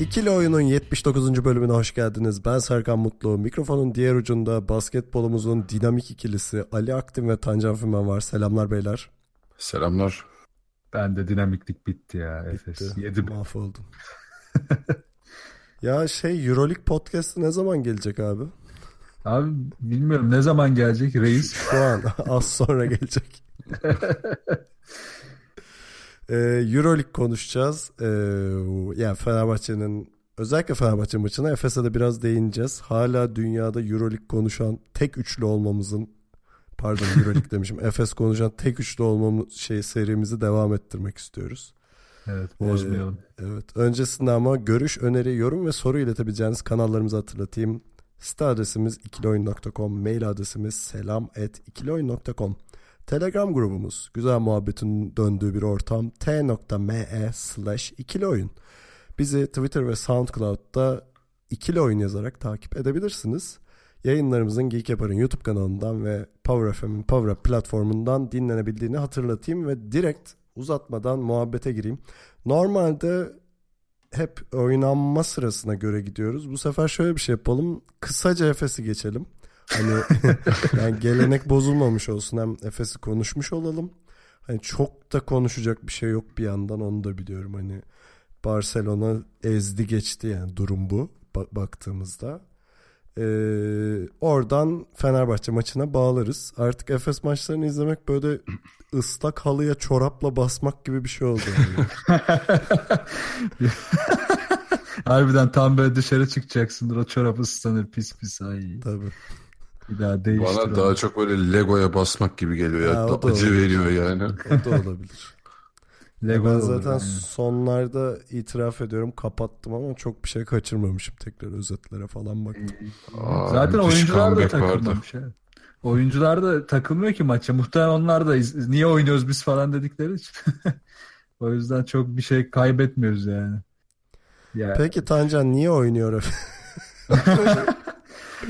İkili Oyun'un 79. bölümüne hoş geldiniz. Ben Serkan Mutlu. Mikrofonun diğer ucunda basketbolumuzun dinamik ikilisi Ali Aktin ve Tancan Fümen var. Selamlar beyler. Selamlar. Ben de dinamiklik bitti ya Efes. Bitti. Yedim. Mahvoldum. ya şey Euroleague podcast'ı ne zaman gelecek abi? Abi bilmiyorum ne zaman gelecek reis. Şu an az sonra gelecek. Ee, Euroleague konuşacağız. Ee, yani Fenerbahçe'nin özellikle Fenerbahçe maçına Efes'e de biraz değineceğiz. Hala dünyada Euroleague konuşan tek üçlü olmamızın pardon Euroleague demişim. Efes konuşan tek üçlü olmamız şey serimizi devam ettirmek istiyoruz. Evet bozmayalım. Evet. Öncesinde ama görüş, öneri, yorum ve soru iletebileceğiniz kanallarımızı hatırlatayım. Site adresimiz ikiloyun.com, mail adresimiz selam@ikiloyun.com. Telegram grubumuz, güzel muhabbetin döndüğü bir ortam t.me slash ikili oyun. Bizi Twitter ve SoundCloud'da ikili oyun yazarak takip edebilirsiniz. Yayınlarımızın Geek Yapar'ın YouTube kanalından ve Power FM'in Power Up platformundan dinlenebildiğini hatırlatayım ve direkt uzatmadan muhabbete gireyim. Normalde hep oynanma sırasına göre gidiyoruz. Bu sefer şöyle bir şey yapalım. Kısaca Efes'i geçelim. Hani yani gelenek bozulmamış olsun. Hem Efes'i konuşmuş olalım. Hani çok da konuşacak bir şey yok bir yandan onu da biliyorum. Hani Barcelona ezdi geçti yani durum bu ba- baktığımızda. Ee, oradan Fenerbahçe maçına bağlarız. Artık Efes maçlarını izlemek böyle ıslak halıya çorapla basmak gibi bir şey oldu. Yani. Harbiden tam böyle dışarı çıkacaksındır o çorap ıslanır pis pis ay. Tabii. Bir daha değiştir Bana onu. daha çok böyle Lego'ya basmak gibi geliyor. Ya. da Acı olabilir. veriyor yani. O da olabilir. Lego ben zaten yani. sonlarda itiraf ediyorum kapattım ama çok bir şey kaçırmamışım tekrar özetlere falan baktım. Aa, Zaten oyuncular da vardı. takılmamış. ha. Oyuncular da takılmıyor ki maça. Muhtemelen onlar da iz- niye oynuyoruz biz falan dedikleri için. o yüzden çok bir şey kaybetmiyoruz yani. Ya, Peki Tancan niye oynuyor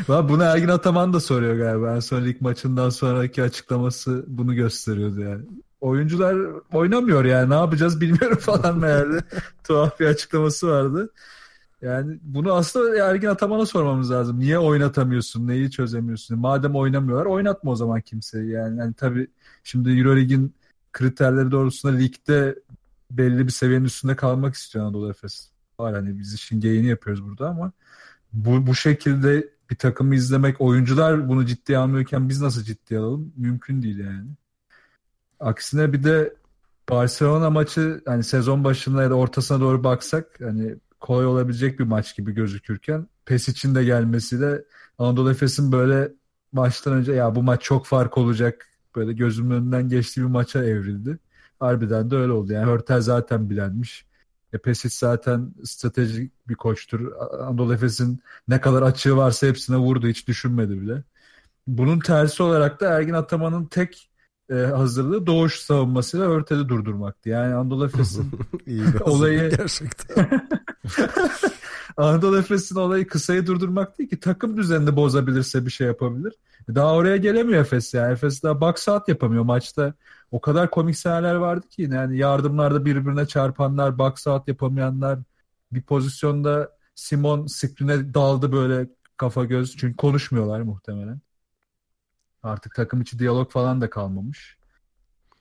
bunu Ergin Ataman da soruyor galiba. En son lig maçından sonraki açıklaması bunu gösteriyordu yani. Oyuncular oynamıyor yani ne yapacağız bilmiyorum falan meğerde. Tuhaf bir açıklaması vardı. Yani bunu aslında Ergin Ataman'a sormamız lazım. Niye oynatamıyorsun? Neyi çözemiyorsun? Madem oynamıyorlar oynatma o zaman kimseyi. Yani, yani tabii şimdi Eurolig'in kriterleri doğrultusunda ligde belli bir seviyenin üstünde kalmak istiyor Anadolu Efes. Var hani biz işin geyini yapıyoruz burada ama bu, bu şekilde bir takımı izlemek, oyuncular bunu ciddiye almıyorken biz nasıl ciddiye alalım? Mümkün değil yani. Aksine bir de Barcelona maçı hani sezon başına ya da ortasına doğru baksak hani kolay olabilecek bir maç gibi gözükürken PES için de gelmesiyle Anadolu Efes'in böyle maçtan önce ya bu maç çok fark olacak böyle gözümün önünden geçtiği bir maça evrildi. Harbiden de öyle oldu. Yani Hörtel zaten bilenmiş. E, Pesic zaten stratejik bir koçtur. Anadolu Efes'in ne kadar açığı varsa hepsine vurdu. Hiç düşünmedi bile. Bunun tersi olarak da Ergin Ataman'ın tek e, hazırlığı doğuş savunmasıyla Hörtel'i durdurmaktı. Yani Anadolu Efes'in Olayı- gerçekten. Anadolu Efes'in olayı kısayı durdurmak değil ki takım düzenini bozabilirse bir şey yapabilir. Daha oraya gelemiyor Efes yani. Efes daha box out yapamıyor maçta. O kadar komik sahneler vardı ki yani yardımlarda birbirine çarpanlar, box out yapamayanlar. Bir pozisyonda Simon screen'e daldı böyle kafa göz. Çünkü konuşmuyorlar muhtemelen. Artık takım içi diyalog falan da kalmamış.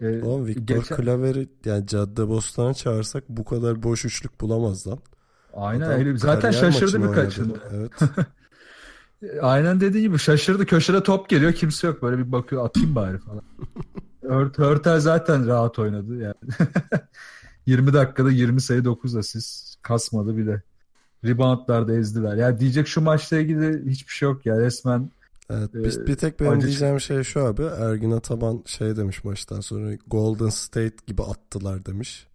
Ee, Oğlum Victor geçen- Klaver'i yani Cadde Bostan'a çağırsak bu kadar boş üçlük bulamaz lan. Aynen Adam öyle. Zaten şaşırdı birkaçında. oynadı. Evet. Aynen dediği gibi şaşırdı. Köşede top geliyor. Kimse yok. Böyle bir bakıyor atayım bari falan. Hört, Hörtel zaten rahat oynadı yani. 20 dakikada 20 sayı 9 asist. Kasmadı bile. Reboundlarda ezdiler. Ya diyecek şu maçla ilgili hiçbir şey yok ya. Resmen Evet, Ee, bir, bir tek benim acı- diyeceğim şey şu abi. Ergin Ataman şey demiş maçtan sonra Golden State gibi attılar demiş.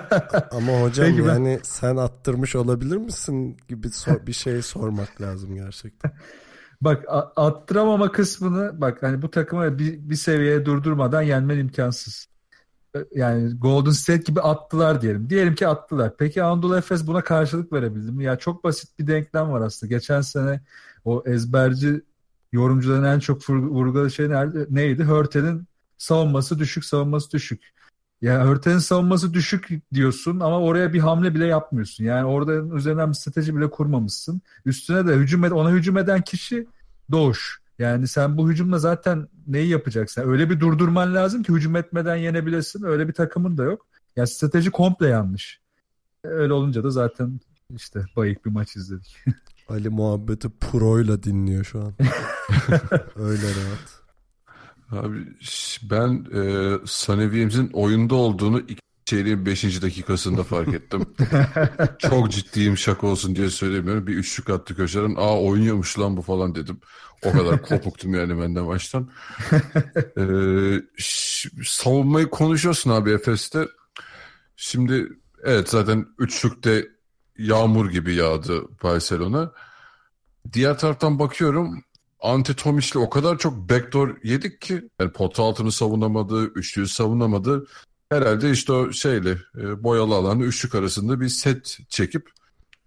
Ama hocam Peki ben- yani sen attırmış olabilir misin gibi sor- bir şey sormak lazım gerçekten. Bak attıramama kısmını bak hani bu takımı bir, bir seviyeye durdurmadan yenmen imkansız. Yani Golden State gibi attılar diyelim. Diyelim ki attılar. Peki Anadolu Efes buna karşılık verebildi mi? Ya çok basit bir denklem var aslında. Geçen sene o ezberci yorumcuların en çok vur- vurguladığı şey nerede, neydi? Hörtel'in savunması düşük, savunması düşük. Ya Hörtel'in savunması düşük diyorsun ama oraya bir hamle bile yapmıyorsun. Yani orada üzerinden bir strateji bile kurmamışsın. Üstüne de hücum ed- ona hücum eden kişi Doğuş. Yani sen bu hücumla zaten neyi yapacaksın? Öyle bir durdurman lazım ki hücum etmeden yenebilesin. Öyle bir takımın da yok. Ya strateji komple yanlış. Öyle olunca da zaten işte bayık bir maç izledik. Ali muhabbeti pro'yla dinliyor şu an. Öyle rahat. Abi ben e, Williams'in oyunda olduğunu ilk çeyreğin 5. dakikasında fark ettim. Çok ciddiyim şaka olsun diye söylemiyorum. Bir üçlük attı köşeden. Aa oynuyormuş lan bu falan dedim. O kadar kopuktum yani benden baştan. E, ş- savunmayı konuşuyorsun abi Efes'te. Şimdi evet zaten üçlükte yağmur gibi yağdı Barcelona. Diğer taraftan bakıyorum Ante Tomic'le o kadar çok backdoor yedik ki yani pot altını savunamadı, üçlüyü savunamadı. Herhalde işte o şeyle e, boyalı alanı üçlük arasında bir set çekip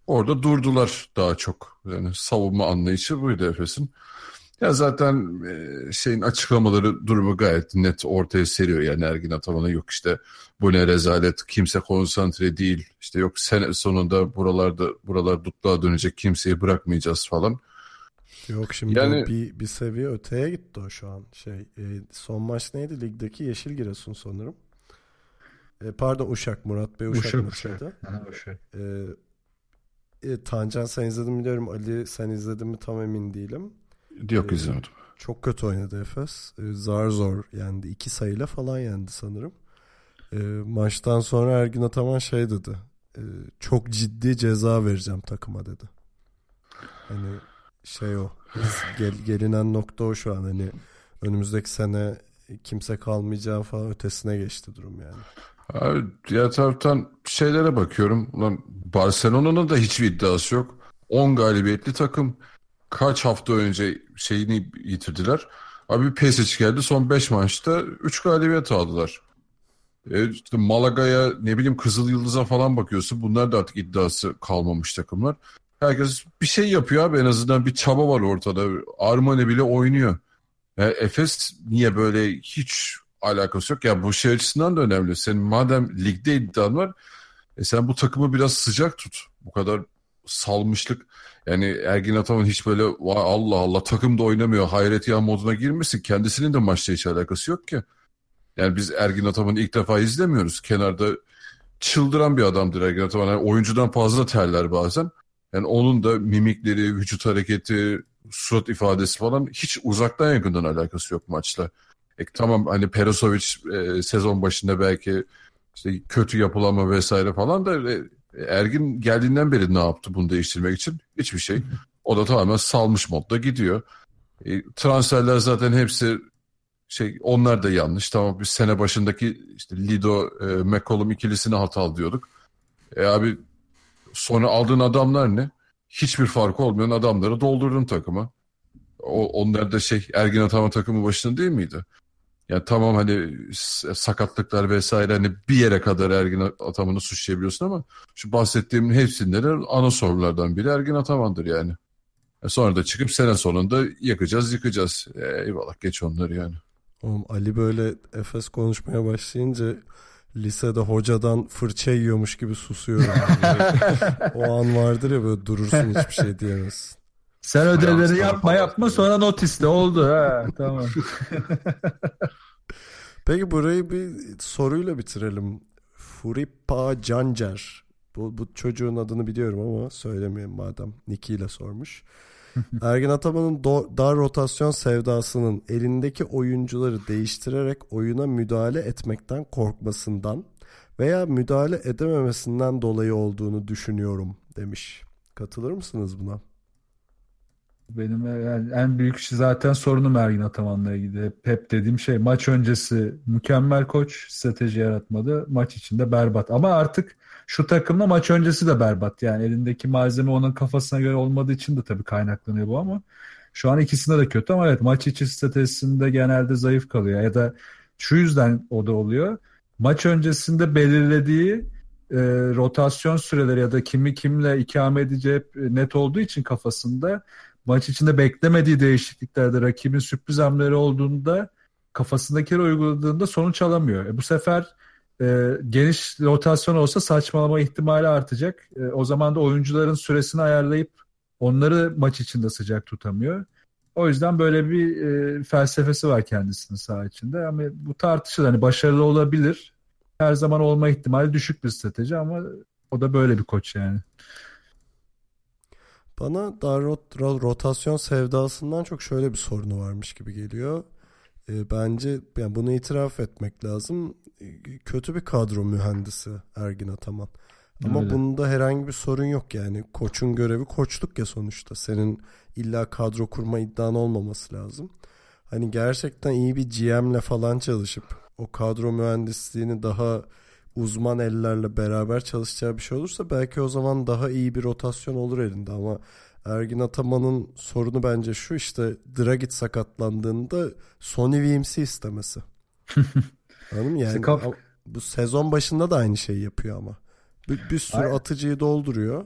orada durdular daha çok. Yani savunma anlayışı buydu Efes'in. Ya zaten e, şeyin açıklamaları durumu gayet net ortaya seriyor yani Ergin Ataman'a yok işte bu ne rezalet kimse konsantre değil işte yok sene sonunda buralarda buralar dutluğa dönecek kimseyi bırakmayacağız falan. Yok şimdi Yani- bir, bir seviye öteye gitti o şu an. Şey e, son maç neydi? Ligdeki Yeşil Giresun sanırım. E, pardon Uşak Murat Bey Uşak, Uşak, maçıydı. Ha, şey. E, e, Tancan sen izledin mi biliyorum. Ali sen izledin mi tam emin değilim. Yok Ee, izlemedim. Çok kötü oynadı Efes. E, zar zor yendi. iki sayıyla falan yendi sanırım. E, maçtan sonra Ergin Ataman şey dedi. E, çok ciddi ceza vereceğim takıma dedi. Hani şey o. Gel, gelinen nokta o şu an. Hani önümüzdeki sene kimse kalmayacağı falan ötesine geçti durum yani. Abi diğer taraftan şeylere bakıyorum. Ulan Barcelona'nın da hiçbir iddiası yok. 10 galibiyetli takım. Kaç hafta önce şeyini yitirdiler. Abi Pesic geldi son 5 maçta 3 galibiyet aldılar. E işte Malaga'ya ne bileyim Kızıl Yıldız'a falan bakıyorsun. Bunlar da artık iddiası kalmamış takımlar. Herkes bir şey yapıyor abi en azından bir çaba var ortada. Armani bile oynuyor. Ya Efes niye böyle hiç alakası yok? Ya bu şey açısından da önemli. Senin madem ligde iddian var e sen bu takımı biraz sıcak tut. Bu kadar salmışlık. Yani Ergin Ataman hiç böyle "Vay Allah Allah takım da oynamıyor hayret ya moduna girmesin. Kendisinin de maçla hiç alakası yok ki. Yani biz Ergin Ataman'ı ilk defa izlemiyoruz. Kenarda çıldıran bir adamdır Ergin Ataman. Yani oyuncudan fazla terler bazen. Yani onun da mimikleri, vücut hareketi, surat ifadesi falan hiç uzaktan yakından alakası yok maçla. E, tamam hani Perosovic e, sezon başında belki işte kötü yapılama vesaire falan da e, Ergin geldiğinden beri ne yaptı bunu değiştirmek için? Hiçbir şey. O da tamamen salmış modda gidiyor. E, transferler zaten hepsi şey onlar da yanlış. Tamam biz sene başındaki işte Lido e, McCollum ikilisini hatalı diyorduk. E abi sonra aldığın adamlar ne? Hiçbir farkı olmayan adamları doldurdun takıma. O, onlar da şey Ergin Ataman takımı başında değil miydi? Yani tamam hani sakatlıklar vesaire hani bir yere kadar Ergin Ataman'ı suçlayabiliyorsun ama şu bahsettiğimin hepsinde de ana sorulardan biri Ergin Ataman'dır yani. E sonra da çıkıp sene sonunda yakacağız yıkacağız. E, eyvallah geç onları yani. Oğlum Ali böyle Efes konuşmaya başlayınca lisede hocadan fırça yiyormuş gibi susuyorum. o an vardır ya böyle durursun hiçbir şey diyemezsin. Sen ödevleri yapma yapma sonra not iste oldu ha tamam. Peki burayı bir soruyla bitirelim. Furipa Cancer. Bu, bu çocuğun adını biliyorum ama söylemeyeyim madem. Niki ile sormuş. Ergin Ataman'ın dar rotasyon sevdasının elindeki oyuncuları değiştirerek oyuna müdahale etmekten korkmasından veya müdahale edememesinden dolayı olduğunu düşünüyorum demiş. Katılır mısınız buna? Benim en büyük şey zaten sorunum Ergin Ataman'la ilgili. Hep dediğim şey maç öncesi mükemmel koç strateji yaratmadı. Maç içinde berbat. Ama artık şu takımla maç öncesi de berbat. Yani elindeki malzeme onun kafasına göre olmadığı için de tabii kaynaklanıyor bu ama şu an ikisinde de kötü ama evet maç içi stratejisinde genelde zayıf kalıyor. Ya da şu yüzden o da oluyor. Maç öncesinde belirlediği e, rotasyon süreleri ya da kimi kimle ikame edeceği net olduğu için kafasında maç içinde beklemediği değişikliklerde rakibin sürpriz hamleleri olduğunda kafasındakileri uyguladığında sonuç alamıyor. E bu sefer e, geniş rotasyon olsa saçmalama ihtimali artacak. E, o zaman da oyuncuların süresini ayarlayıp onları maç içinde sıcak tutamıyor. O yüzden böyle bir e, felsefesi var kendisinin saha içinde. Ama bu tartışılır. Hani başarılı olabilir. Her zaman olma ihtimali düşük bir strateji ama o da böyle bir koç yani. Bana daha rot, rotasyon sevdasından çok şöyle bir sorunu varmış gibi geliyor. E, bence yani bunu itiraf etmek lazım. E, kötü bir kadro mühendisi Ergin Ataman. Ama Öyle. bunda herhangi bir sorun yok yani. Koçun görevi koçluk ya sonuçta. Senin illa kadro kurma iddian olmaması lazım. Hani gerçekten iyi bir GM'le falan çalışıp o kadro mühendisliğini daha uzman ellerle beraber çalışacağı bir şey olursa belki o zaman daha iyi bir rotasyon olur elinde ama Ergin Ataman'ın sorunu bence şu işte Dragit sakatlandığında Sony VMC istemesi. Anladın mı? Yani bu sezon başında da aynı şeyi yapıyor ama. Bir, bir sürü Aynen. atıcıyı dolduruyor.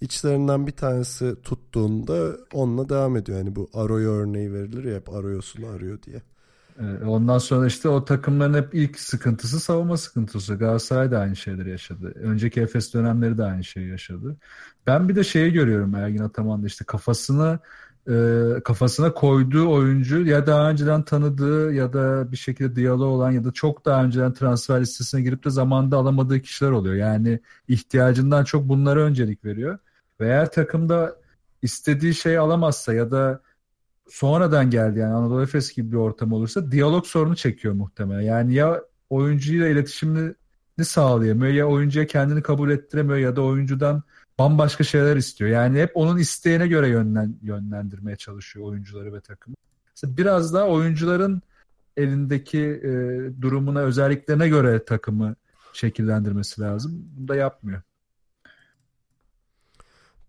İçlerinden bir tanesi tuttuğunda onunla devam ediyor. Yani bu Arroyo örneği verilir ya hep Arroyo'sunu arıyor diye. Ondan sonra işte o takımların hep ilk sıkıntısı savunma sıkıntısı. Galatasaray da aynı şeyleri yaşadı. Önceki Efes dönemleri de aynı şeyi yaşadı. Ben bir de şeyi görüyorum Ergin Ataman'da işte kafasını e, kafasına koyduğu oyuncu ya daha önceden tanıdığı ya da bir şekilde diyalog olan ya da çok daha önceden transfer listesine girip de zamanda alamadığı kişiler oluyor. Yani ihtiyacından çok bunlara öncelik veriyor. Ve eğer takımda istediği şeyi alamazsa ya da sonradan geldi yani Anadolu Efes gibi bir ortam olursa diyalog sorunu çekiyor muhtemelen. Yani ya oyuncuyla iletişimini sağlayamıyor ya oyuncuya kendini kabul ettiremiyor ya da oyuncudan bambaşka şeyler istiyor. Yani hep onun isteğine göre yönlen, yönlendirmeye çalışıyor oyuncuları ve takımı. İşte biraz daha oyuncuların elindeki e, durumuna, özelliklerine göre takımı şekillendirmesi lazım. Bunu da yapmıyor.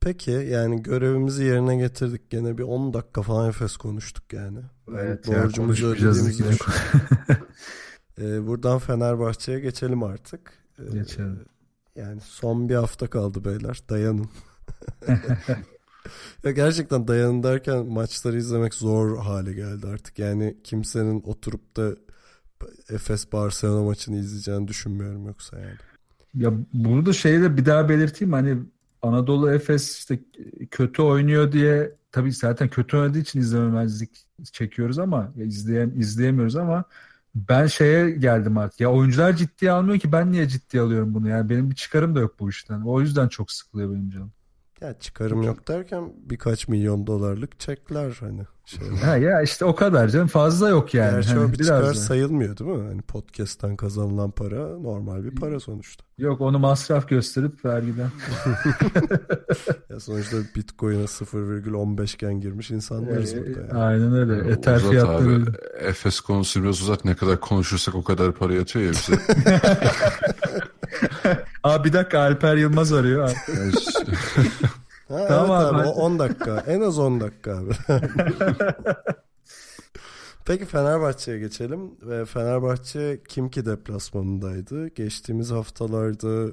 Peki yani görevimizi yerine getirdik. Gene bir 10 dakika falan Efes konuştuk yani. Evet, yani borcumuzu ödediğimizi ee, buradan Fenerbahçe'ye geçelim artık. Ee, geçelim. Yani son bir hafta kaldı beyler. Dayanın. ya gerçekten dayanın derken maçları izlemek zor hale geldi artık. Yani kimsenin oturup da Efes Barcelona maçını izleyeceğini düşünmüyorum yoksa yani. Ya bunu da şeyde bir daha belirteyim hani Anadolu Efes işte kötü oynuyor diye tabii zaten kötü oynadığı için izlememezlik çekiyoruz ama izleyen izleyemiyoruz ama ben şeye geldim artık. Ya oyuncular ciddiye almıyor ki ben niye ciddiye alıyorum bunu? Yani benim bir çıkarım da yok bu işten. O yüzden çok sıkılıyor benim canım. Ya çıkarım yok derken birkaç milyon dolarlık çekler hani. Şey. Ha ya işte o kadar canım fazla yok yani. Gerçi hani o bir çıkar da. sayılmıyor değil mi? Hani podcast'tan kazanılan para normal bir para sonuçta. Yok onu masraf gösterip vergiden. ya sonuçta Bitcoin'e 0,15 iken girmiş insanlarız ee, burada. Yani. Aynen öyle. Ether fiyatları. Abi, Efes konusu biraz uzat ne kadar konuşursak o kadar para yatıyor ya bize. Abi bir dakika Alper Yılmaz arıyor. Ha, tamam evet abi, abi 10 dakika. En az 10 dakika abi. Peki Fenerbahçe'ye geçelim. Ve Fenerbahçe Kimki deplasmanındaydı. Geçtiğimiz haftalarda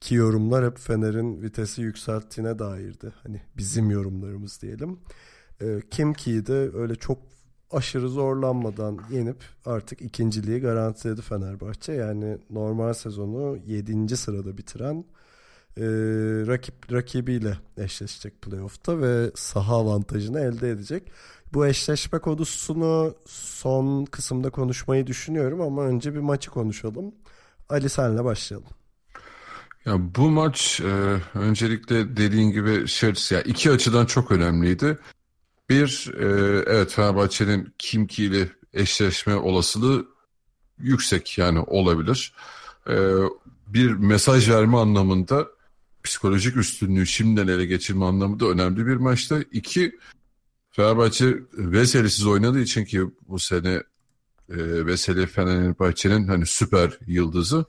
ki yorumlar hep Fener'in vitesi yükselttiğine dairdi. Hani bizim yorumlarımız diyelim. Ee, Kimki'yi de öyle çok aşırı zorlanmadan yenip artık ikinciliği garantiledi Fenerbahçe. Yani normal sezonu 7. sırada bitiren e, rakip rakibiyle eşleşecek playoff'ta ve saha avantajını elde edecek. Bu eşleşme konusunu son kısımda konuşmayı düşünüyorum ama önce bir maçı konuşalım. Ali senle başlayalım. Ya bu maç e, öncelikle dediğin gibi şey ya iki açıdan çok önemliydi. Bir e, evet Fenerbahçe'nin Kimki ile eşleşme olasılığı yüksek yani olabilir. E, bir mesaj verme anlamında psikolojik üstünlüğü şimdiden ele geçirme anlamında önemli bir maçta. İki, Fenerbahçe Veseli'siz oynadığı için ki bu sene e, Veseli Fenerbahçe'nin hani süper yıldızı.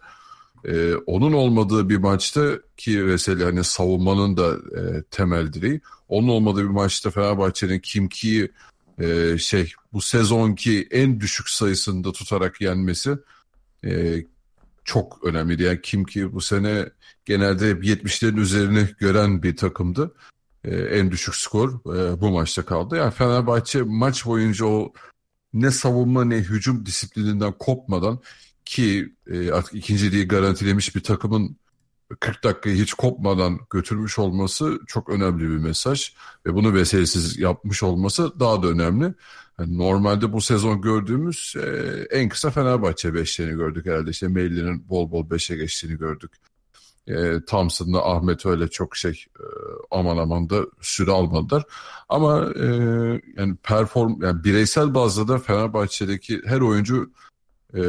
E, onun olmadığı bir maçta ki Veseli hani savunmanın da e, temel direği. Onun olmadığı bir maçta Fenerbahçe'nin Kimki'yi e, şey bu sezonki en düşük sayısında tutarak yenmesi e, çok önemliydi. Yani Kimki bu sene genelde 70'lerin üzerine gören bir takımdı. E, en düşük skor e, bu maçta kaldı. Yani Fenerbahçe maç boyunca o ne savunma ne hücum disiplininden kopmadan ki e, artık ikinciliği garantilemiş bir takımın 40 dakikayı hiç kopmadan götürmüş olması çok önemli bir mesaj. Ve bunu vesilesiz yapmış olması daha da önemli. Yani normalde bu sezon gördüğümüz e, en kısa Fenerbahçe beşlerini gördük herhalde. İşte Meyli'nin bol bol beşe geçtiğini gördük. E, Thompson'la Ahmet öyle çok şey e, aman aman da süre almadılar. Ama e, yani perform yani bireysel bazda da Fenerbahçe'deki her oyuncu e,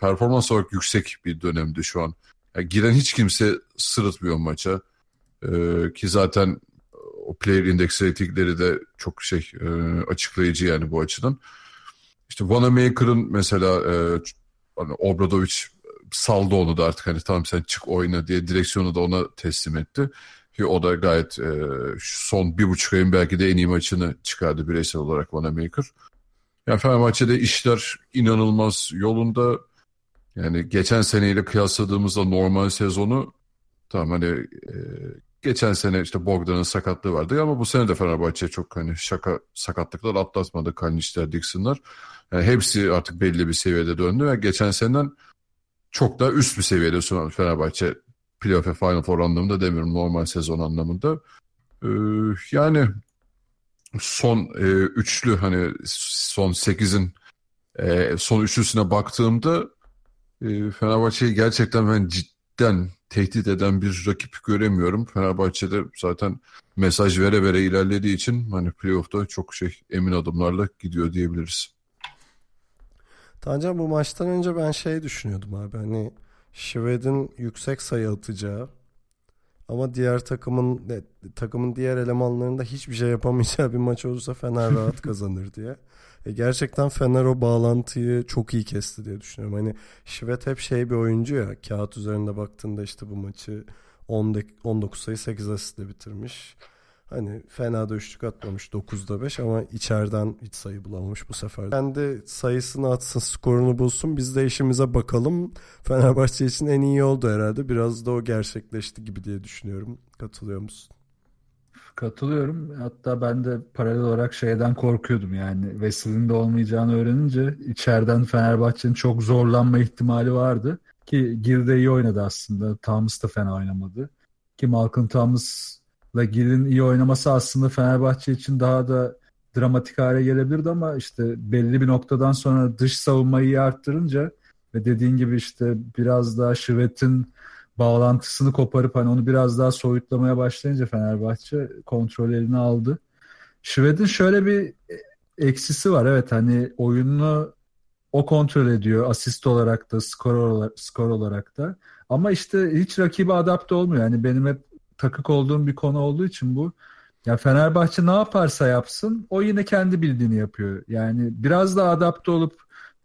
performans olarak yüksek bir dönemde şu an. Yani giren hiç kimse sırıtmıyor maça. E, ki zaten o player index ratingleri de çok şey e, açıklayıcı yani bu açıdan. İşte Vanamaker'ın mesela e, hani Obradovic saldı onu da artık hani tamam sen çık oyna diye direksiyonu da ona teslim etti. Ki o da gayet e, son bir buçuk ayın belki de en iyi maçını çıkardı bireysel olarak Vanamaker. Yani Fenerbahçe'de işler inanılmaz yolunda. Yani geçen seneyle kıyasladığımızda normal sezonu tamam hani e, geçen sene işte Bogdan'ın sakatlığı vardı ama bu sene de Fenerbahçe çok hani şaka sakatlıklar atlatmadı Kaliniçler, Dixon'lar. Yani hepsi artık belli bir seviyede döndü ve geçen seneden çok daha üst bir seviyede sunan Fenerbahçe playoff ve Final Four anlamında demiyorum normal sezon anlamında. Ee, yani son e, üçlü hani son sekizin e, son üçlüsüne baktığımda e, Fenerbahçe'yi gerçekten ben cidden tehdit eden bir rakip göremiyorum. Fenerbahçe'de zaten mesaj vere vere ilerlediği için hani playoff'ta çok şey emin adımlarla gidiyor diyebiliriz. Tancan bu maçtan önce ben şey düşünüyordum abi hani Şved'in yüksek sayı atacağı ama diğer takımın takımın diğer elemanlarında hiçbir şey yapamayacağı bir maç olursa Fener rahat kazanır diye. E gerçekten Fener o bağlantıyı çok iyi kesti diye düşünüyorum. Hani Şivet hep şey bir oyuncu ya kağıt üzerinde baktığında işte bu maçı 10 19 sayı 8 asistle bitirmiş. Hani fena da üçlük atmamış 9'da 5 ama içeriden hiç sayı bulamamış bu sefer. Kendi sayısını atsın, skorunu bulsun. Biz de işimize bakalım. Fenerbahçe için en iyi oldu herhalde. Biraz da o gerçekleşti gibi diye düşünüyorum. Katılıyor musun? Katılıyorum. Hatta ben de paralel olarak şeyden korkuyordum yani. Wesley'nin de olmayacağını öğrenince içeriden Fenerbahçe'nin çok zorlanma ihtimali vardı. Ki Girde iyi oynadı aslında. Thomas da fena oynamadı. Ki Malcolm Thomas'la Gir'in iyi oynaması aslında Fenerbahçe için daha da dramatik hale gelebilirdi ama işte belli bir noktadan sonra dış savunmayı arttırınca ve dediğin gibi işte biraz daha Şivet'in bağlantısını koparıp hani onu biraz daha soyutlamaya başlayınca Fenerbahçe kontrol eline aldı. Şved'in şöyle bir eksisi var. Evet hani oyununu o kontrol ediyor asist olarak da skor olarak, skor olarak da. Ama işte hiç rakibe adapte olmuyor. Yani benim hep takık olduğum bir konu olduğu için bu. Ya Fenerbahçe ne yaparsa yapsın o yine kendi bildiğini yapıyor. Yani biraz daha adapte olup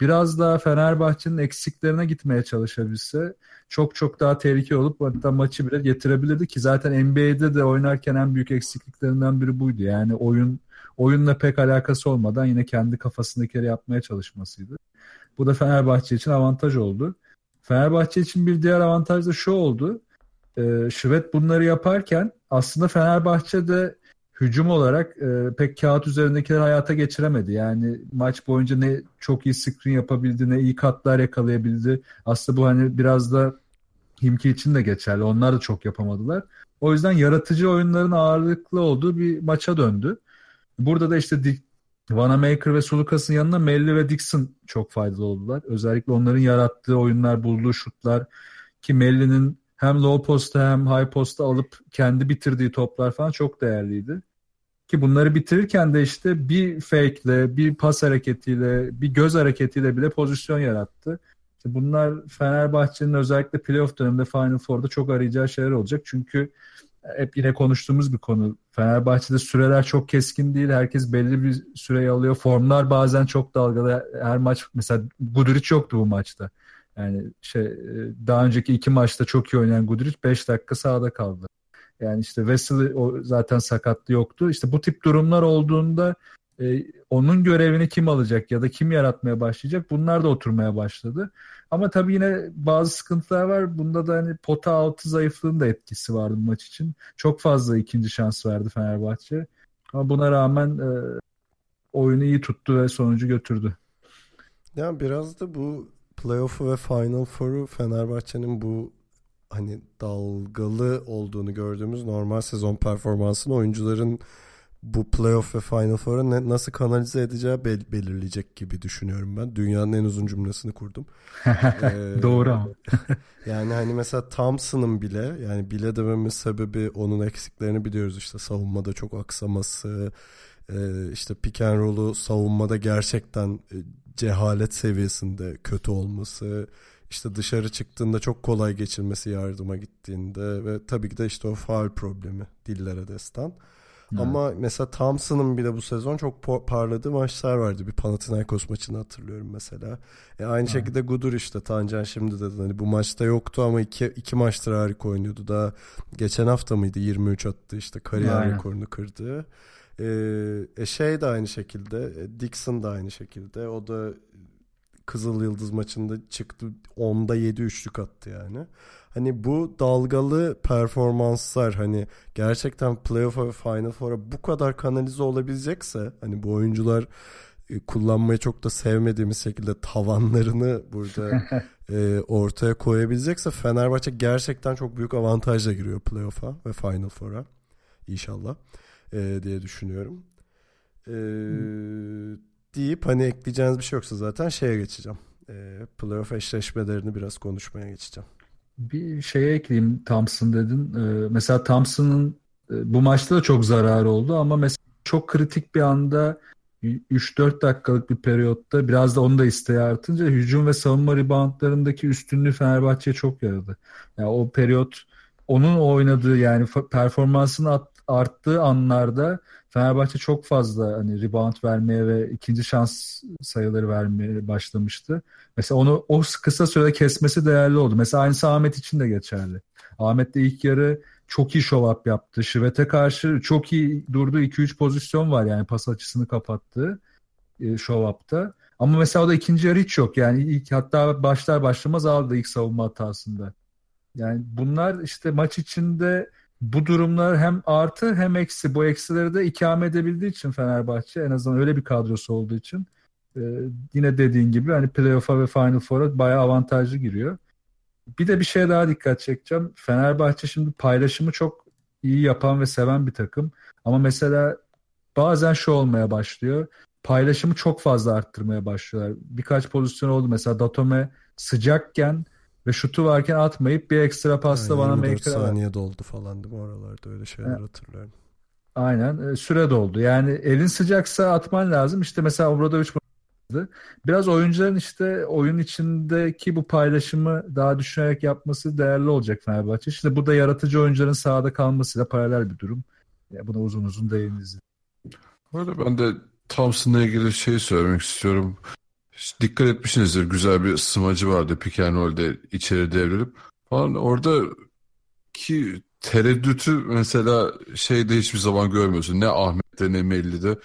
biraz daha Fenerbahçe'nin eksiklerine gitmeye çalışabilse çok çok daha tehlikeli olup hatta maçı bile getirebilirdi ki zaten NBA'de de oynarken en büyük eksikliklerinden biri buydu. Yani oyun oyunla pek alakası olmadan yine kendi kafasındakileri yapmaya çalışmasıydı. Bu da Fenerbahçe için avantaj oldu. Fenerbahçe için bir diğer avantaj da şu oldu. E, Şivet bunları yaparken aslında Fenerbahçe de hücum olarak e, pek kağıt üzerindekileri hayata geçiremedi. Yani maç boyunca ne çok iyi screen yapabildi ne iyi katlar yakalayabildi. Aslında bu hani biraz da Himki için de geçerli. Onlar da çok yapamadılar. O yüzden yaratıcı oyunların ağırlıklı olduğu bir maça döndü. Burada da işte Vanamaker ve Sulukas'ın yanına Melli ve Dixon çok faydalı oldular. Özellikle onların yarattığı oyunlar, bulduğu şutlar ki Melli'nin hem low posta hem high posta alıp kendi bitirdiği toplar falan çok değerliydi. Ki bunları bitirirken de işte bir fake ile, bir pas hareketiyle, bir göz hareketiyle bile pozisyon yarattı. İşte bunlar Fenerbahçe'nin özellikle playoff döneminde Final Four'da çok arayacağı şeyler olacak. Çünkü hep yine konuştuğumuz bir konu. Fenerbahçe'de süreler çok keskin değil. Herkes belli bir süreyi alıyor. Formlar bazen çok dalgalı. Her maç mesela Guduric yoktu bu maçta. Yani şey daha önceki iki maçta çok iyi oynayan Guduric 5 dakika sahada kaldı. Yani işte Wesley o zaten sakatlı yoktu. İşte bu tip durumlar olduğunda e, onun görevini kim alacak ya da kim yaratmaya başlayacak bunlar da oturmaya başladı. Ama tabii yine bazı sıkıntılar var. Bunda da hani pota altı zayıflığın da etkisi vardı maç için. Çok fazla ikinci şans verdi Fenerbahçe. Ama buna rağmen e, oyunu iyi tuttu ve sonucu götürdü. Ya biraz da bu playoff'u ve Final Four'u Fenerbahçe'nin bu hani dalgalı olduğunu gördüğümüz normal sezon performansını oyuncuların bu playoff ve Final Four'a ne, nasıl kanalize edeceği bel, belirleyecek gibi düşünüyorum ben. Dünyanın en uzun cümlesini kurdum. ee, Doğru ama. yani hani mesela Thompson'ın bile yani bile dememin sebebi onun eksiklerini biliyoruz işte savunmada çok aksaması e, işte pick and roll'u savunmada gerçekten e, cehalet seviyesinde kötü olması işte dışarı çıktığında çok kolay geçilmesi yardıma gittiğinde ve tabii ki de işte o faal problemi dillere destan. Evet. Ama mesela Thompson'ın bile bu sezon çok parladığı maçlar vardı. Bir Panathinaikos maçını hatırlıyorum mesela. E aynı evet. şekilde Gudur işte Tancan şimdi dedi hani bu maçta yoktu ama iki, iki maçtır harika oynuyordu. Daha geçen hafta mıydı 23 attı işte kariyer Aynen. rekorunu kırdı. Ee, e şey de aynı şekilde e, Dixon da aynı şekilde. O da Kızıl Yıldız maçında çıktı 10'da 7 üçlük attı yani. Hani bu dalgalı performanslar hani gerçekten playoff'a ve Final Four'a bu kadar kanalize olabilecekse hani bu oyuncular e, kullanmayı çok da sevmediğimiz şekilde tavanlarını burada e, ortaya koyabilecekse Fenerbahçe gerçekten çok büyük avantajla giriyor playoff'a ve Final Four'a. İnşallah e, diye düşünüyorum. E, deyip hani ekleyeceğiniz bir şey yoksa zaten şeye geçeceğim. E, playoff eşleşmelerini biraz konuşmaya geçeceğim. Bir şeye ekleyeyim Thompson dedin. Ee, mesela Thompson'ın e, bu maçta da çok zararı oldu ama mesela çok kritik bir anda 3-4 dakikalık bir periyotta biraz da onu da isteği artınca hücum ve savunma reboundlarındaki üstünlüğü Fenerbahçe'ye çok yaradı. Yani o periyot onun oynadığı yani performansının arttığı anlarda Fenerbahçe çok fazla hani rebound vermeye ve ikinci şans sayıları vermeye başlamıştı. Mesela onu o kısa sürede kesmesi değerli oldu. Mesela aynısı Ahmet için de geçerli. Ahmet de ilk yarı çok iyi show up yaptı. Şivet'e karşı çok iyi durduğu 2-3 pozisyon var yani pas açısını kapattığı e, show up'ta. Ama mesela o da ikinci yarı hiç yok. Yani ilk hatta başlar başlamaz aldı ilk savunma hatasında. Yani bunlar işte maç içinde bu durumlar hem artı hem eksi. Bu eksileri de ikame edebildiği için Fenerbahçe en azından öyle bir kadrosu olduğu için e, yine dediğin gibi hani playoff'a ve Final Four'a bayağı avantajlı giriyor. Bir de bir şeye daha dikkat çekeceğim. Fenerbahçe şimdi paylaşımı çok iyi yapan ve seven bir takım. Ama mesela bazen şu olmaya başlıyor. Paylaşımı çok fazla arttırmaya başlıyorlar. Birkaç pozisyon oldu. Mesela Datome sıcakken ve şutu varken atmayıp bir ekstra pasta yani bana maker saniye doldu falan değil mi oralarda öyle şeyler evet. hatırlıyorum. Aynen e, süre doldu. Yani elin sıcaksa atman lazım. İşte mesela Obradoviç Biraz oyuncuların işte oyun içindeki bu paylaşımı daha düşünerek yapması değerli olacak Fenerbahçe. İşte bu da yaratıcı oyuncuların sahada kalmasıyla paralel bir durum. Ya buna uzun uzun değiniriz. Böyle ben de Thompson'la ilgili şey söylemek istiyorum. Dikkat etmişsinizdir güzel bir smacı vardı pick and roll'de içeri devrilip falan orada ki tereddütü mesela şeyde hiçbir zaman görmüyorsun. Ne Ahmet'te ne Melli'de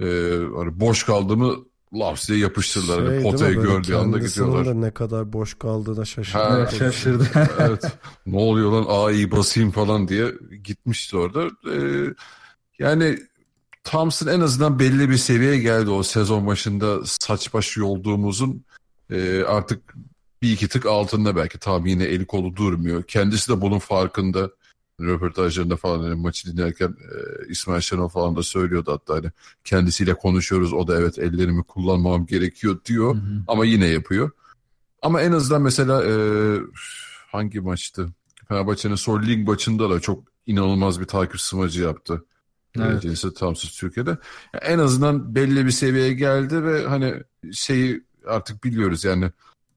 ee, hani boş kaldığımı laps diye yapıştırdılar. Hani şey, hani potayı gördüğü anda gidiyorlar. da ne kadar boş kaldığına şaşırdı. Ha, şaşırdı. evet. Ne oluyor lan A'yı basayım falan diye gitmişti orada. Ee, yani Thompson en azından belli bir seviyeye geldi o sezon başında saç baş yolduğumuzun e, artık bir iki tık altında belki tam yine eli kolu durmuyor. Kendisi de bunun farkında. Röportajlarında falan hani maçı dinlerken e, İsmail Şenol falan da söylüyordu hatta hani kendisiyle konuşuyoruz o da evet ellerimi kullanmam gerekiyor diyor hı hı. ama yine yapıyor. Ama en azından mesela e, hangi maçtı? Fenerbahçe'nin Sol Lig maçında da çok inanılmaz bir takip smacı yaptı. Evet. Derecesi tamsız Türkiye'de. Yani en azından belli bir seviyeye geldi ve hani şeyi artık biliyoruz yani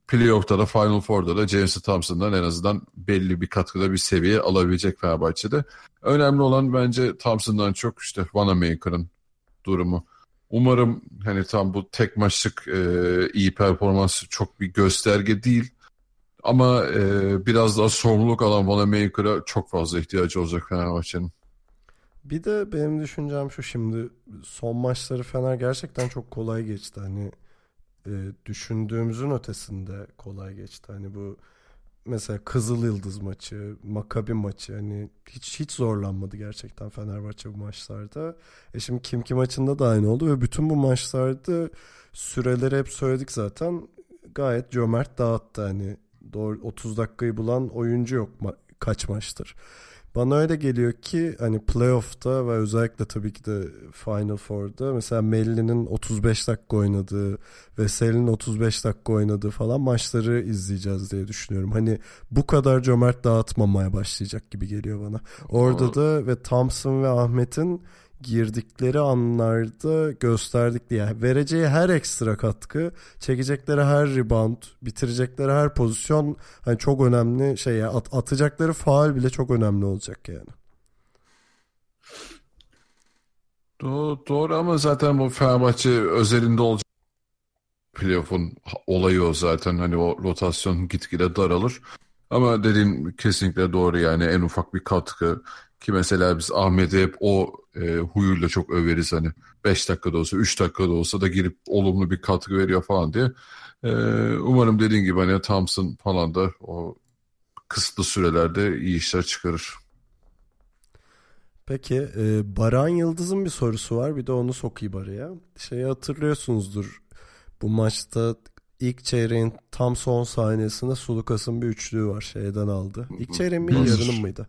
playoff'ta da Final Four'da da James Thompson'dan en azından belli bir katkıda bir seviye alabilecek Fenerbahçe'de. Önemli olan bence Thompson'dan çok işte Vanamaker'ın durumu. Umarım hani tam bu tek maçlık e, iyi performans çok bir gösterge değil. Ama e, biraz daha sorumluluk alan Vanamaker'a çok fazla ihtiyacı olacak Fenerbahçe'nin. Bir de benim düşüncem şu şimdi son maçları Fener gerçekten çok kolay geçti. Hani e, düşündüğümüzün ötesinde kolay geçti. Hani bu mesela Kızıl Yıldız maçı, Makabi maçı hani hiç hiç zorlanmadı gerçekten Fenerbahçe bu maçlarda. E şimdi Kimki maçında da aynı oldu ve bütün bu maçlarda süreleri hep söyledik zaten. Gayet cömert dağıttı hani doğru 30 dakikayı bulan oyuncu yok ma- kaç maçtır. Bana öyle geliyor ki hani playoff'ta ve özellikle tabii ki de Final Four'da mesela Melli'nin 35 dakika oynadığı ve Sel'in 35 dakika oynadığı falan maçları izleyeceğiz diye düşünüyorum. Hani bu kadar cömert dağıtmamaya başlayacak gibi geliyor bana. Orada da ve Thompson ve Ahmet'in girdikleri anlarda gösterdik diye vereceği her ekstra katkı, çekecekleri her rebound, bitirecekleri her pozisyon hani çok önemli şey at, atacakları faal bile çok önemli olacak yani. Doğru, doğru ama zaten bu Fenerbahçe özelinde olacak playoff'un olayı o zaten hani o rotasyon gitgide daralır. Ama dediğim kesinlikle doğru yani en ufak bir katkı ki mesela biz Ahmet'i hep o e, huyuyla çok överiz hani 5 dakikada olsa 3 dakikada olsa da girip olumlu bir katkı veriyor falan diye. E, umarım dediğin gibi hani Thompson falan da o kısıtlı sürelerde iyi işler çıkarır. Peki e, Baran Yıldız'ın bir sorusu var bir de onu sokayım araya. Şeyi hatırlıyorsunuzdur bu maçta ilk çeyreğin tam son saniyesinde Sulukas'ın bir üçlüğü var şeyden aldı. İlk çeyreğin mi yarının mıydı?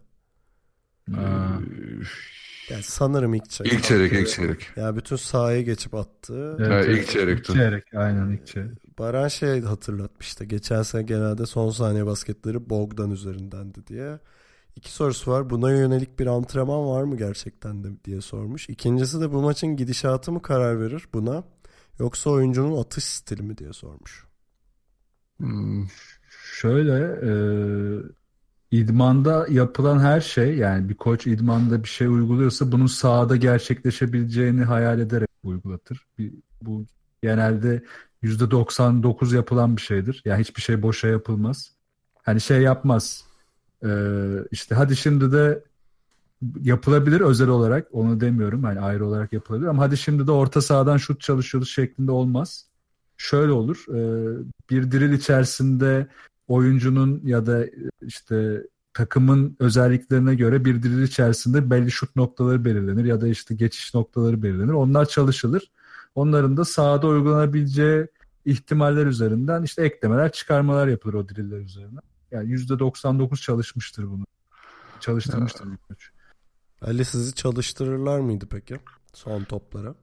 Yani sanırım ilk çeyrek. İlk çeyrek, ilk çeyrek. Yani bütün sahaya geçip attı. Evet, evet. ilk çeyrekti. İlk çeyrek, aynen ilk çeyrek. Baran şey hatırlatmıştı. Geçen sene genelde son saniye basketleri Bogdan üzerindendi diye. İki sorusu var. Buna yönelik bir antrenman var mı gerçekten de diye sormuş. İkincisi de bu maçın gidişatı mı karar verir buna? Yoksa oyuncunun atış stili mi diye sormuş. Hmm, Şöyle e, idmanda yapılan her şey yani bir koç idmanda bir şey uyguluyorsa bunun sahada gerçekleşebileceğini hayal ederek uygulatır. Bir, bu genelde %99 yapılan bir şeydir. Yani hiçbir şey boşa yapılmaz. Hani şey yapmaz. E, işte hadi şimdi de yapılabilir özel olarak onu demiyorum. Hani ayrı olarak yapılabilir ama hadi şimdi de orta sahadan şut çalışıyoruz şeklinde olmaz. Şöyle olur. e, bir drill içerisinde oyuncunun ya da işte takımın özelliklerine göre bir drill içerisinde belli şut noktaları belirlenir ya da işte geçiş noktaları belirlenir. Onlar çalışılır. Onların da sahada uygulanabileceği ihtimaller üzerinden işte eklemeler, çıkarmalar yapılır o driller üzerinden. Yani %99 çalışmıştır bunu. Çalıştırmıştır koç. Ali sizi çalıştırırlar mıydı peki? Son toplara.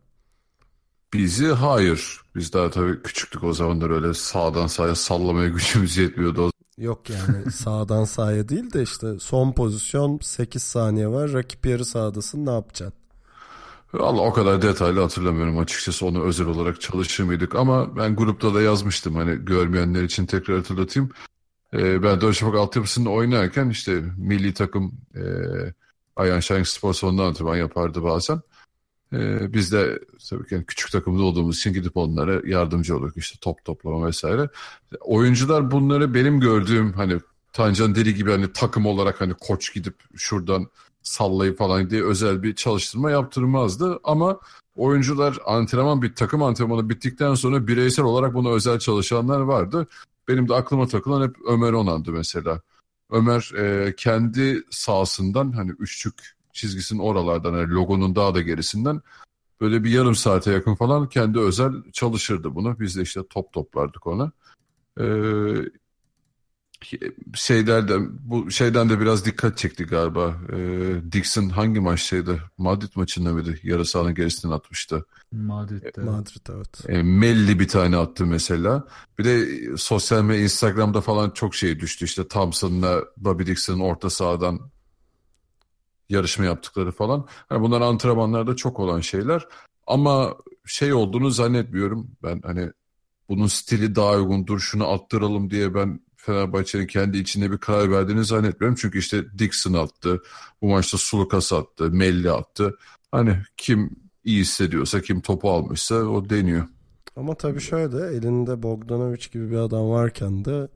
Bizi hayır. Biz daha tabii küçüktük o zamanlar öyle sağdan sağa sallamaya gücümüz yetmiyordu. O Yok yani sağdan sahaya değil de işte son pozisyon 8 saniye var. Rakip yarı sahadasın ne yapacaksın? Valla o kadar detaylı hatırlamıyorum açıkçası onu özel olarak çalışır mıydık ama ben grupta da yazmıştım hani görmeyenler için tekrar hatırlatayım. Ee, ben Darüşşafaka altyapısında oynarken işte milli takım e, Ayhan Şahin Spor Salonu'nda antrenman yapardı bazen. Ee, biz de tabii ki yani küçük takımda olduğumuz için gidip onlara yardımcı olurduk işte top toplama vesaire. Oyuncular bunları benim gördüğüm hani Tancan Deli gibi hani takım olarak hani koç gidip şuradan sallayıp falan diye özel bir çalıştırma yaptırmazdı. Ama oyuncular antrenman bir takım antrenmanı bittikten sonra bireysel olarak buna özel çalışanlar vardı. Benim de aklıma takılan hep Ömer Onan'dı mesela. Ömer e, kendi sahasından hani üçlük çizgisinin oralardan hani logonun daha da gerisinden böyle bir yarım saate yakın falan kendi özel çalışırdı bunu. Biz de işte top toplardık ona. Ee, şeylerden bu şeyden de biraz dikkat çekti galiba. Ee, Dixon hangi maçtaydı? Madrid maçında mıydı? Yarı sahanın gerisinden atmıştı. Madrid'de. Madrid evet. E, Melli bir tane attı mesela. Bir de sosyal medya Instagram'da falan çok şey düştü. İşte Thompson'la Bobby Dixon'ın orta sahadan yarışma yaptıkları falan. Yani bunlar antrenmanlarda çok olan şeyler. Ama şey olduğunu zannetmiyorum. Ben hani bunun stili daha uygundur şunu attıralım diye ben Fenerbahçe'nin kendi içinde bir karar verdiğini zannetmiyorum. Çünkü işte Dixon attı. Bu maçta Sulukas attı. Melli attı. Hani kim iyi hissediyorsa kim topu almışsa o deniyor. Ama tabii şöyle elinde Bogdanovic gibi bir adam varken de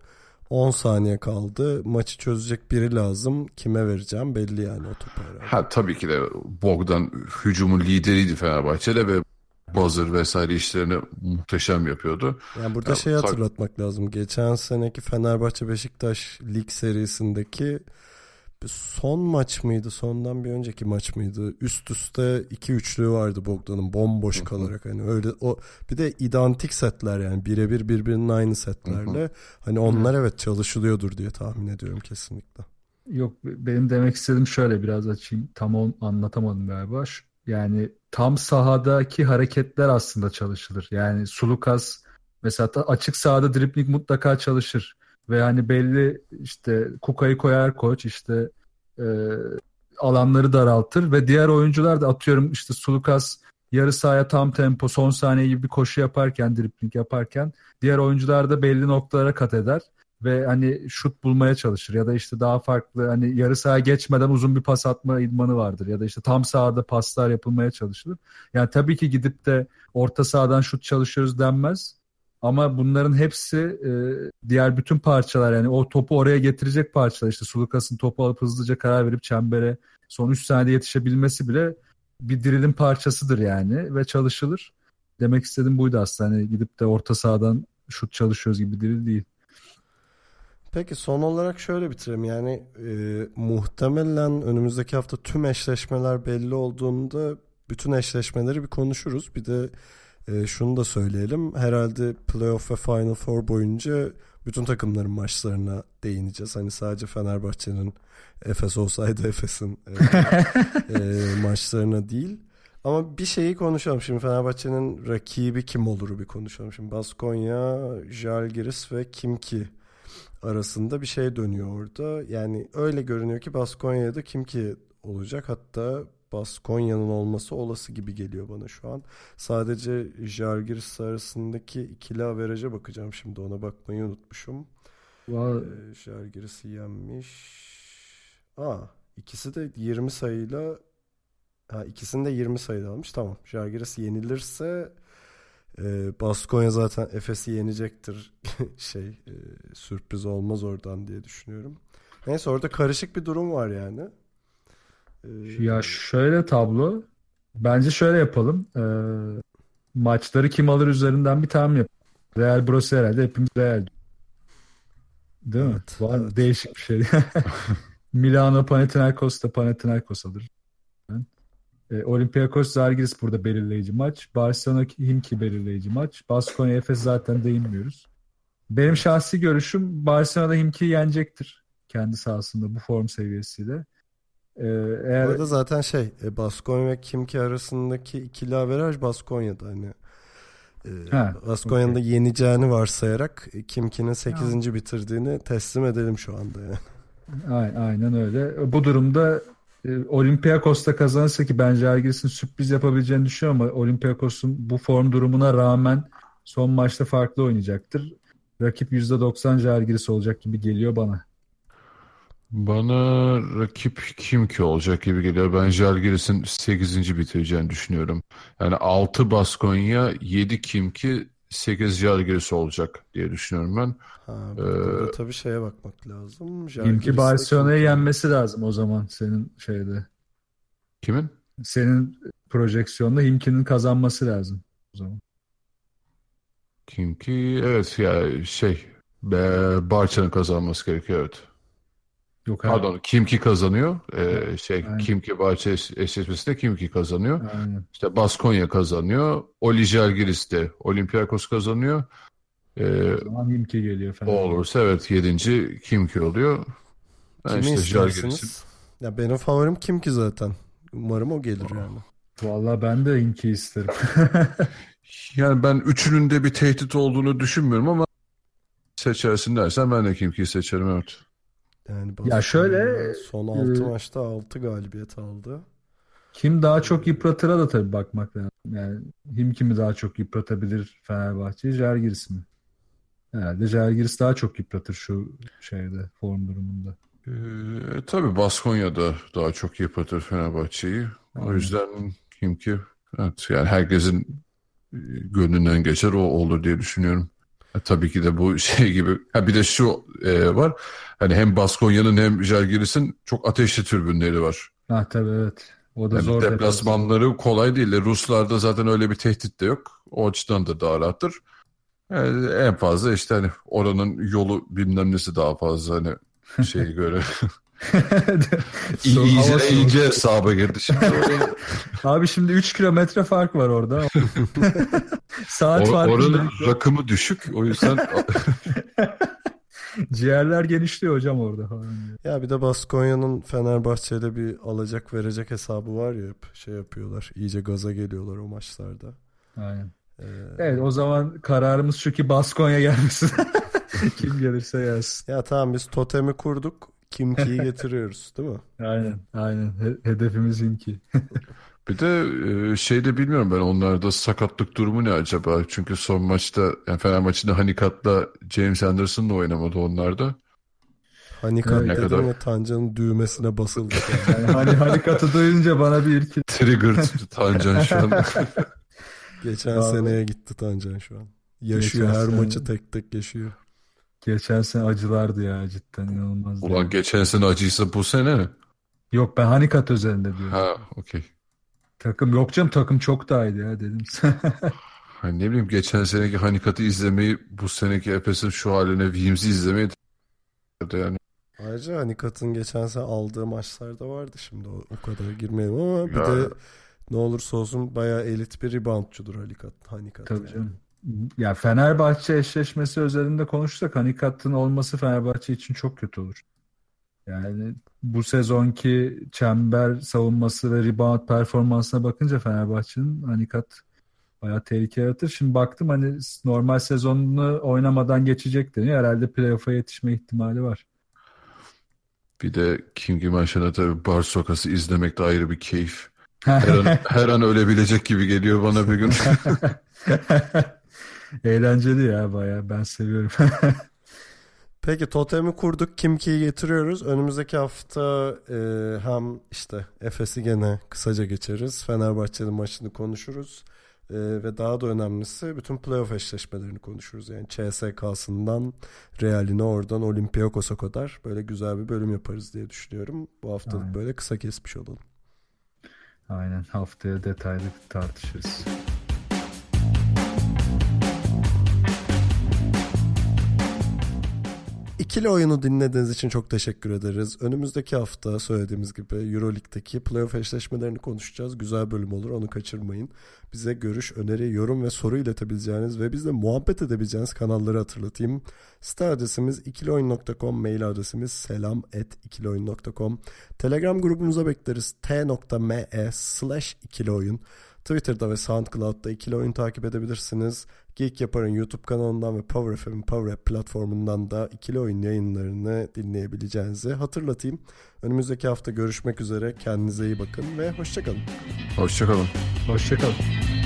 10 saniye kaldı. Maçı çözecek biri lazım. Kime vereceğim belli yani o topu herhalde. Ha tabii ki de Bogdan hücumun lideriydi Fenerbahçe'de ve buzzer vesaire işlerini muhteşem yapıyordu. Yani burada Ya, şeyi tabii. hatırlatmak lazım. Geçen seneki Fenerbahçe Beşiktaş lig serisindeki son maç mıydı? Sondan bir önceki maç mıydı? Üst üste iki üçlüğü vardı Bogdan'ın bomboş kalarak hani öyle o bir de identik setler yani birebir birbirinin aynı setlerle hani onlar evet çalışılıyordur diye tahmin ediyorum kesinlikle. Yok benim demek istediğim şöyle biraz açayım. Tam on, anlatamadım galiba. Yani tam sahadaki hareketler aslında çalışılır. Yani Sulukas mesela açık sahada dribling mutlaka çalışır. Ve hani belli işte Kuka'yı koyar koç işte e, alanları daraltır ve diğer oyuncular da atıyorum işte Sulukas yarı sahaya tam tempo son saniye gibi bir koşu yaparken dribling yaparken diğer oyuncular da belli noktalara kat eder ve hani şut bulmaya çalışır ya da işte daha farklı hani yarı saha geçmeden uzun bir pas atma idmanı vardır ya da işte tam sahada paslar yapılmaya çalışılır. Yani tabii ki gidip de orta sahadan şut çalışıyoruz denmez. Ama bunların hepsi e, diğer bütün parçalar yani o topu oraya getirecek parçalar işte Sulukas'ın topu alıp hızlıca karar verip çembere son 3 saniyede yetişebilmesi bile bir dirilin parçasıdır yani ve çalışılır. Demek istediğim buydu aslında hani gidip de orta sahadan şut çalışıyoruz gibi diril değil. Peki son olarak şöyle bitirelim. Yani e, muhtemelen önümüzdeki hafta tüm eşleşmeler belli olduğunda bütün eşleşmeleri bir konuşuruz. Bir de e, şunu da söyleyelim. Herhalde playoff ve Final Four boyunca bütün takımların maçlarına değineceğiz. Hani sadece Fenerbahçe'nin Efes olsaydı Efes'in e, e, maçlarına değil. Ama bir şeyi konuşalım. Şimdi Fenerbahçe'nin rakibi kim olur bir konuşalım. Şimdi Baskonya, Žalgiris ve Kimki arasında bir şey dönüyor orada. Yani öyle görünüyor ki Baskonya'da Kimki olacak. Hatta Baskonya'nın olması olası gibi geliyor bana şu an. Sadece Žalgiris arasındaki ikili averaja bakacağım şimdi. Ona bakmayı unutmuşum. Vallahi Ee, Žalgiris'i yenmiş. Aa, ikisi de 20 sayıyla ha, ikisini de 20 sayıda almış. Tamam. Žalgiris yenilirse e, Baskonya zaten Efes'i yenecektir. şey e, sürpriz olmaz oradan diye düşünüyorum. Neyse orada karışık bir durum var yani. Ee, Ya şöyle tablo. Bence şöyle yapalım. Ee, maçları kim alır üzerinden bir tahmin yapalım. Real burası herhalde hepimiz Real. Değil mi? Evet, Var evet. Değişik bir şey. Milano Panathinaikos da Panathinaikos alır. E, Olympiakos Zalgiris burada belirleyici maç. Barcelona Himki belirleyici maç. Baskonya Efes zaten değinmiyoruz. Benim şahsi görüşüm Barcelona Himki'yi yenecektir. Kendi sahasında bu form seviyesiyle. Ee, eğer Bu arada zaten şey e, Baskonya ve Kimki arasındaki ikili averaj Baskonya'da hani e, Ha, Baskonya'nın da yeneceğini varsayarak e, Kimki'nin 8. bitirdiğini teslim edelim şu anda yani. Aynen, öyle. Bu durumda e, Olympiakos da kazanırsa ki bence Žalgiris'in sürpriz yapabileceğini düşünüyorum ama Olympiakos'un bu form durumuna rağmen son maçta farklı oynayacaktır. Rakip %90 Žalgiris olacak gibi geliyor bana. Bana rakip kim ki olacak gibi geliyor. Ben Žalgiris'in 8. bitireceğini düşünüyorum. Yani 6 Baskonya, 7 kim ki 8 Žalgiris olacak diye düşünüyorum ben. Ha, Ee, burada tabii şeye bakmak lazım. Kimki Barcelona'yı Kimki- yenmesi lazım o zaman senin şeyde. Kimin? Senin projeksiyonda Himki'nin kazanması lazım o zaman. Kim ki? Evet ya şey e, Barça'nın kazanması gerekiyor evet. Yok Pardon kim ki kazanıyor? Ee, şey Aynen. kim ki Barça eş- eşleşmesinde kim ki kazanıyor? Aynen. İşte Baskonya kazanıyor. Oli Žalgiris de Olympiakos kazanıyor. Ee, O zaman Himki geliyor o falan. olursa evet 7. kim ki oluyor? Ben Kimi işte istersiniz? Ya benim favorim Kimki zaten. Umarım o gelir yani. Vallahi ben de Himki isterim. Yani ben üçünün de bir tehdit olduğunu düşünmüyorum ama seçersin dersen ben de Kimki'yi seçerim evet. Yani Ya şöyle, son 6 e, maçta 6 galibiyet aldı. Kim daha çok yıpratıra da tabii bakmak lazım. Yani kim kimi daha çok yıpratabilir Fenerbahçe'yi? Jalgiris mi? Herhalde Jalgiris daha çok yıpratır şu şeyde form durumunda. Ee, tabii Baskonya da daha çok yıpratır Fenerbahçe'yi. O yüzden kim ki evet, yani herkesin e, gönlünden geçer o olur diye düşünüyorum. E, tabii ki de bu şey gibi. Ha bir de şu e, var. Hani hem Baskonya'nın hem Žalgiris'in çok ateşli tribünleri var. Ha tabii evet. O da Yani zor deplasmanları kolay değil. E, Ruslarda zaten öyle bir tehdit de yok. O açıdan da daha rahattır. Yani en fazla işte hani oranın yolu bilmem nesi daha fazla hani şeye göre. İyice, iyice hesaba girdi şimdi. Abi şimdi 3 kilometre fark var orada. Saat Or, farkı. oranın rakımı düşük. O yüzden Ciğerler genişliyor hocam orada falan. Ya bir de Baskonya'nın Fenerbahçe'de bir alacak verecek hesabı var ya hep şey yapıyorlar. İyice gaza geliyorlar o maçlarda. Aynen. Ee, Evet o zaman kararımız şu ki Baskonya gelmesin. Kim gelirse gelsin. Ya tamam biz totemi kurduk. Kimki'yi getiriyoruz değil mi? Aynen. Aynen. He- hedefimiz imki. bir de e, şey de bilmiyorum ben onlarda sakatlık durumu ne acaba? Çünkü son maçta yani Fener maçında Hanikat'la James Anderson'la oynamadı onlarda. Hanikat Ne dedim kadar- ve Tancan'ın düğmesine basıldı. Yani hani hani katı duyunca bana bir irkil. Triggered Tancan şu an. Geçen Abi. seneye gitti Tancan şu an. Yaşıyor Geçen her sene- maçı tek tek yaşıyor. Geçen sene acılardı ya cidden inanılmazdı. Ulan geçen sene acıysa bu sene. Yok ben Hanikat özelinde diyorum. Ha okey. Takım yok canım takım çok daha iyiydi ya dedim. Hani ne bileyim geçen seneki Hanikat'ı izlemeyi bu seneki Efes'in şu haline Williams'i izlemeyi yani Ayrıca Hanikat'ın geçen sene aldığı maçlarda vardı şimdi o, o kadar girmeyelim ama bir Ya. de ne olursa olsun bayağı elit bir reboundçudur Hanikat. Hanikat Tabii yani. canım. Ya Fenerbahçe eşleşmesi özelinde konuşsak Hanikat'ın olması Fenerbahçe için çok kötü olur. Yani bu sezonki çember savunması ve rebound performansına bakınca Fenerbahçe'nin Hanikat bayağı tehlike yaratır. Şimdi baktım hani normal sezonunu oynamadan geçecek deniyor. Herhalde playoff'a yetişme ihtimali var. bir de Kingi maçına tabii bar sokası izlemek de ayrı bir keyif. Her an, her an ölebilecek gibi geliyor bana bir gün. Eğlenceli ya bayağı ben seviyorum. Peki totemi kurduk. Kimki'yi getiriyoruz. Önümüzdeki hafta e, hem işte Efes'i gene kısaca geçeriz. Fenerbahçe'nin maçını konuşuruz. E, ve daha da önemlisi bütün playoff eşleşmelerini konuşuruz. Yani CSK'sından Real'ine oradan Olympiakos'a kadar böyle güzel bir bölüm yaparız diye düşünüyorum. Bu haftalık Aynen. böyle kısa kesmiş olalım. Aynen haftaya detaylı tartışırız. İkili oyunu dinlediğiniz için çok teşekkür ederiz. Önümüzdeki hafta söylediğimiz gibi Euroleague'deki playoff eşleşmelerini konuşacağız. Güzel bölüm olur onu kaçırmayın. Bize görüş, öneri, yorum ve soru iletebileceğiniz ve bizle muhabbet edebileceğiniz kanalları hatırlatayım. Site adresimiz ikilioyun.com, mail adresimiz selam at ikilioyun.com. Telegram grubumuza bekleriz t.me slash ikilioyun. Twitter'da ve SoundCloud'da ikili oyun takip edebilirsiniz. Geek Yapar'ın YouTube kanalından ve Power FM'in Power App platformundan da ikili oyun yayınlarını dinleyebileceğinizi hatırlatayım. Önümüzdeki hafta görüşmek üzere. Kendinize iyi bakın ve hoşçakalın. Hoşçakalın. Hoşçakalın.